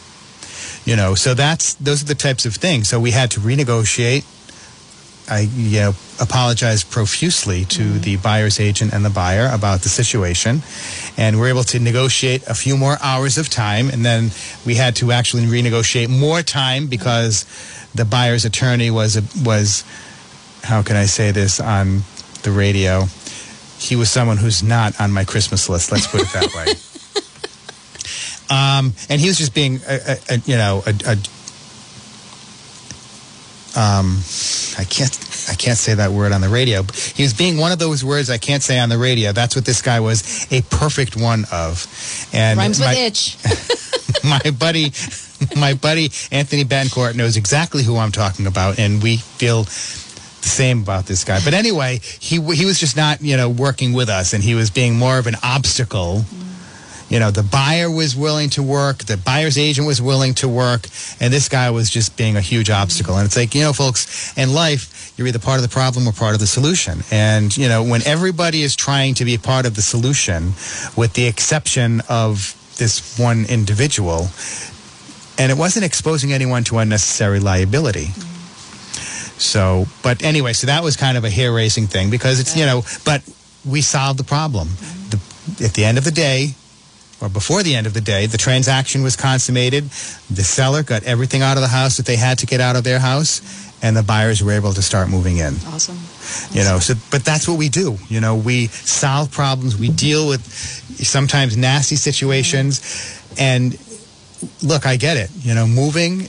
You know, so that's those are the types of things. So we had to renegotiate. I you know, apologized profusely to the buyer's agent and the buyer about the situation, and we're able to negotiate a few more hours of time, and then we had to actually renegotiate more time because the buyer's attorney was was how can I say this on the radio? He was someone who's not on my Christmas list. Let's put it that way. Um, and he was just being, a, a, a, you know, a, a um, I can't, I can't say that word on the radio. He was being one of those words I can't say on the radio. That's what this guy was a perfect one of. And Rhymes with my, itch. my buddy, my buddy Anthony Betancourt knows exactly who I'm talking about, and we feel the same about this guy. But anyway, he he was just not you know working with us, and he was being more of an obstacle. You know, the buyer was willing to work, the buyer's agent was willing to work, and this guy was just being a huge obstacle. And it's like, you know, folks, in life, you're either part of the problem or part of the solution. And, you know, when everybody is trying to be part of the solution, with the exception of this one individual, and it wasn't exposing anyone to unnecessary liability. So, but anyway, so that was kind of a hair raising thing because it's, you know, but we solved the problem. The, at the end of the day, or before the end of the day, the transaction was consummated. The seller got everything out of the house that they had to get out of their house, and the buyers were able to start moving in. Awesome. You know, so but that's what we do. You know, we solve problems, we deal with sometimes nasty situations, and look, I get it. You know, moving,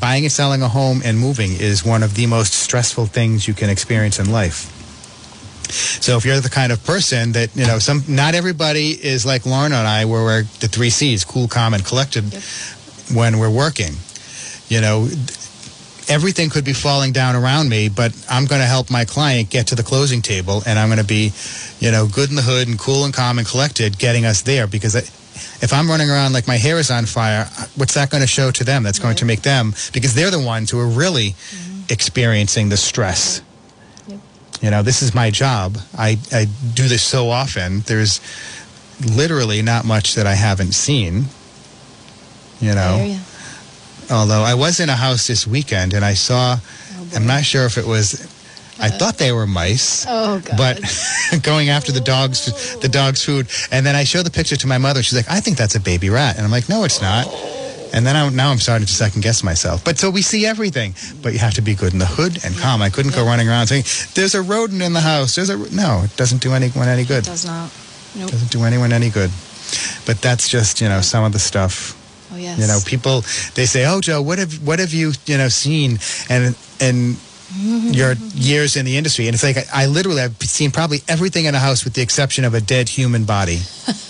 buying and selling a home and moving is one of the most stressful things you can experience in life. So if you're the kind of person that you know, some not everybody is like Lauren and I, where we're the three C's: cool, calm, and collected when we're working. You know, everything could be falling down around me, but I'm going to help my client get to the closing table, and I'm going to be, you know, good in the hood and cool and calm and collected, getting us there. Because if I'm running around like my hair is on fire, what's that going to show to them? That's going to make them because they're the ones who are really mm-hmm. experiencing the stress. You know, this is my job. I, I do this so often. There's literally not much that I haven't seen. You know, I ya. although I was in a house this weekend and I saw oh, i'm not sure if it was, I uh, thought they were mice. Oh, God. But going after the dog's the oh. dog's food, and then I show the picture to my mother. She's like, "I think that's a baby rat," and I'm like, "No, it's not." And then I, now I'm starting to second guess myself. But so we see everything, but you have to be good in the hood and calm. I couldn't go running around saying, "There's a rodent in the house." There's a no. It doesn't do anyone any good. Does not. Nope. Doesn't do anyone any good. But that's just you know some of the stuff Oh, yes. you know, people they say, "Oh, Joe, what have what have you you know seen?" And and your years in the industry, and it's like I, I literally I've seen probably everything in a house with the exception of a dead human body.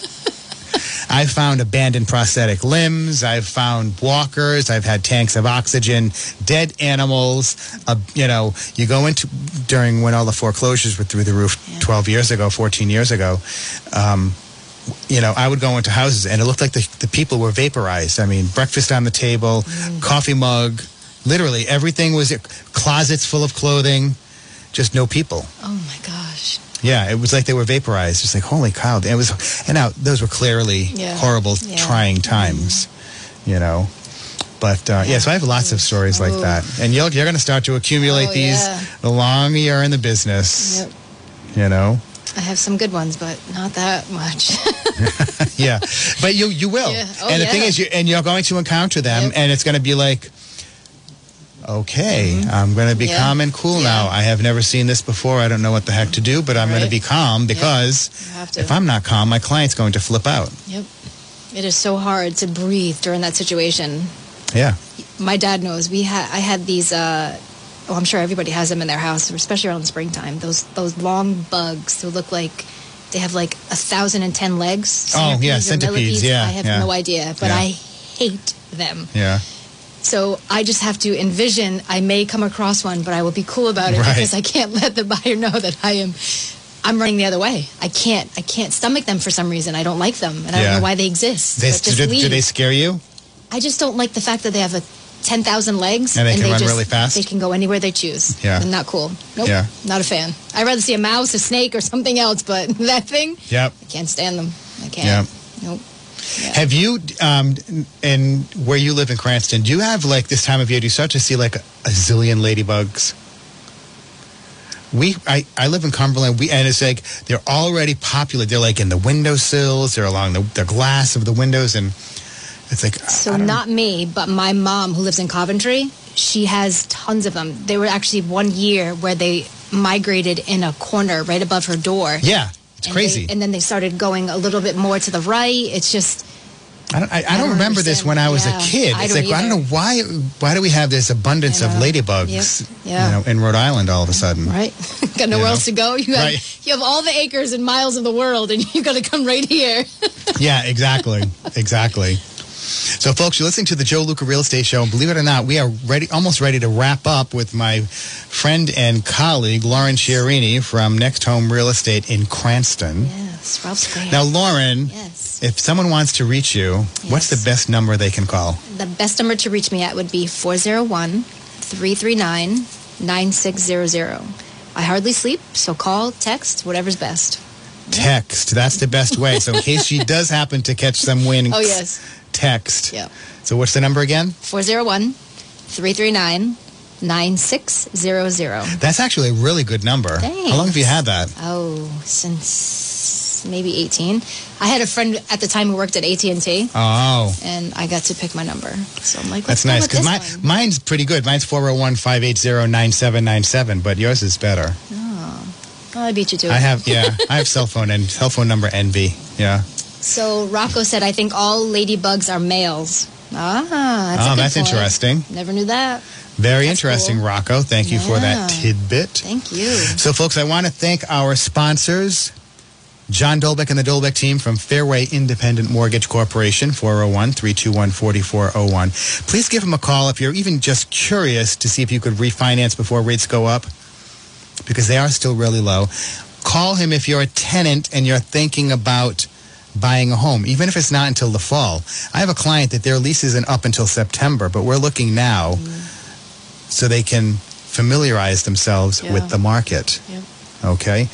I've found abandoned prosthetic limbs. I've found walkers. I've had tanks of oxygen, dead animals. Uh, you know, you go into during when all the foreclosures were through the roof Yeah. 12 years ago, 14 years ago. Um, you know, I would go into houses and it looked like the, the people were vaporized. I mean, breakfast on the table, coffee mug, literally everything was closets full of clothing, just no people. Oh, my gosh. Yeah, it was like they were vaporized. Just like holy cow! It was, and now those were clearly Yeah. horrible, Yeah. trying times. You know, but uh, yeah. So I have lots of stories like Oh. that, and you're you're going to start to accumulate Oh, these yeah. the longer you're in the business. Yep. You know, I have some good ones, but not that much. yeah, but you you will. Yeah. Oh, and the thing is, you and you're going to encounter them, Yep. and it's going to be like. Okay, I'm going to be Mm-hmm. Yeah. calm and cool Yeah. now. I have never seen this before. I don't know what the heck to do, but I'm going to be calm because if I'm not calm, my client's going to flip out. Yep. It is so hard to breathe during that situation. Yeah. My dad knows. We had I had these uh oh, I'm sure everybody has them in their house, especially around springtime. Those those long bugs who look like they have like a thousand and ten legs. Oh, yeah, centipedes, yeah, I have yeah. no idea, but Yeah. I hate them. Yeah. So I just have to envision I may come across one, but I will be cool about it Right. because I can't let the buyer know that I am I'm running the other way. I can't I can't stomach them for some reason. I don't like them and I don't know why they exist. They, do, do they scare you? I just don't like the fact that they have a 10,000 legs And they can run just, really fast? They can go anywhere they choose. Yeah. And not cool. Nope. Yeah. Not a fan. I'd rather see a mouse, a snake, or something else, but that thing, Yep. I can't stand them. I can't. Yep. Nope. Yeah. Have you, um, in where you live in Cranston, do you have like this time of year, do you start to see like a, a zillion ladybugs? We, I, I live in Cumberland, we, and it's like they're already popular. They're like in the windowsills, they're along the, the glass of the windows, and it's like, So not me, but my mom who lives in Coventry, she has tons of them. They were actually one year where they migrated in a corner right above her door. yeah, it's And crazy. they- and then they started going a little bit more to the right. It's just I don't, I, I don't don't remember this when I was Yeah, a kid. I It's like I don't know why. Why do we have this abundance of ladybugs? Yep. Yeah. You know, in Rhode Island all of a sudden. right. got nowhere know? else to go. You have, Right. you have all the acres and miles of the world, and you got to come right here. Yeah, exactly, exactly. So, folks, you're listening to the Joe Luca Real Estate Show, and believe it or not, we are ready, almost ready to wrap up with my friend and colleague Lauren Chiarini from NextHome Real Estate in Cranston. yes, Rolfe Square. Now, Lauren, yes. if someone wants to reach you, what's the best number they can call? The best number to reach me at would be 401 339 9600. I hardly sleep, so call, text, whatever's best. Text. That's the best way. So, in case she does happen to catch some wind, Oh, yes. Text. Yeah. So, what's the number again? 401 339 9600. That's actually a really good number. How long have you had that? Oh, since maybe 18. I had a friend at the time who worked at AT&T. Oh. and I got to pick my number. So I'm like, That's nice because my, one. mine's pretty good. Mine's 401 580 9797, but yours is better. Oh, I beat you to it. I have, yeah, I have cell phone and cell phone number envy. Yeah. So Rocco said, I think all ladybugs are males. Ah, that's oh, that's point. interesting. Never knew that. Very That's interesting, cool. Rocco. Thank you for that tidbit. Thank you. So, folks, I want to thank our sponsors John Dolbeck and the Dolbeck team from Fairway Independent Mortgage Corporation, 401 321 4401. Please give them a call if you're even just curious to see if you could refinance before rates go up, because they are still really low. Call him if you're a tenant and you're thinking about buying a home, even if it's not until the fall. I have a client that their lease isn't up until September, but we're looking now so they can familiarize themselves Yeah. with the market. Yep. Okay.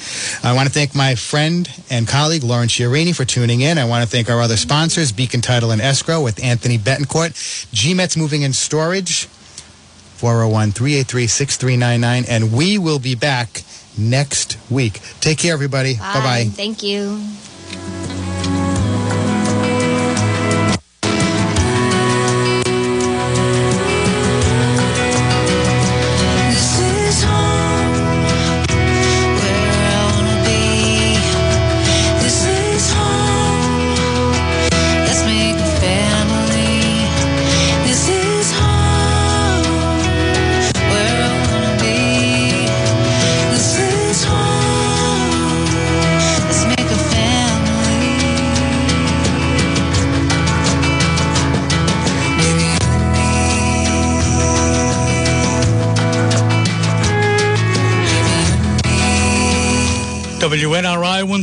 I want to thank my friend and colleague, Lauren Chiarini, for tuning in. I want to thank our other sponsors, Beacon Title and Escrow with Anthony Betancourt, G Metz Moving and Storage, 401 383 6399. And we will be back next week. Take care, everybody. Bye bye. Thank you.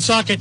Woonsocket.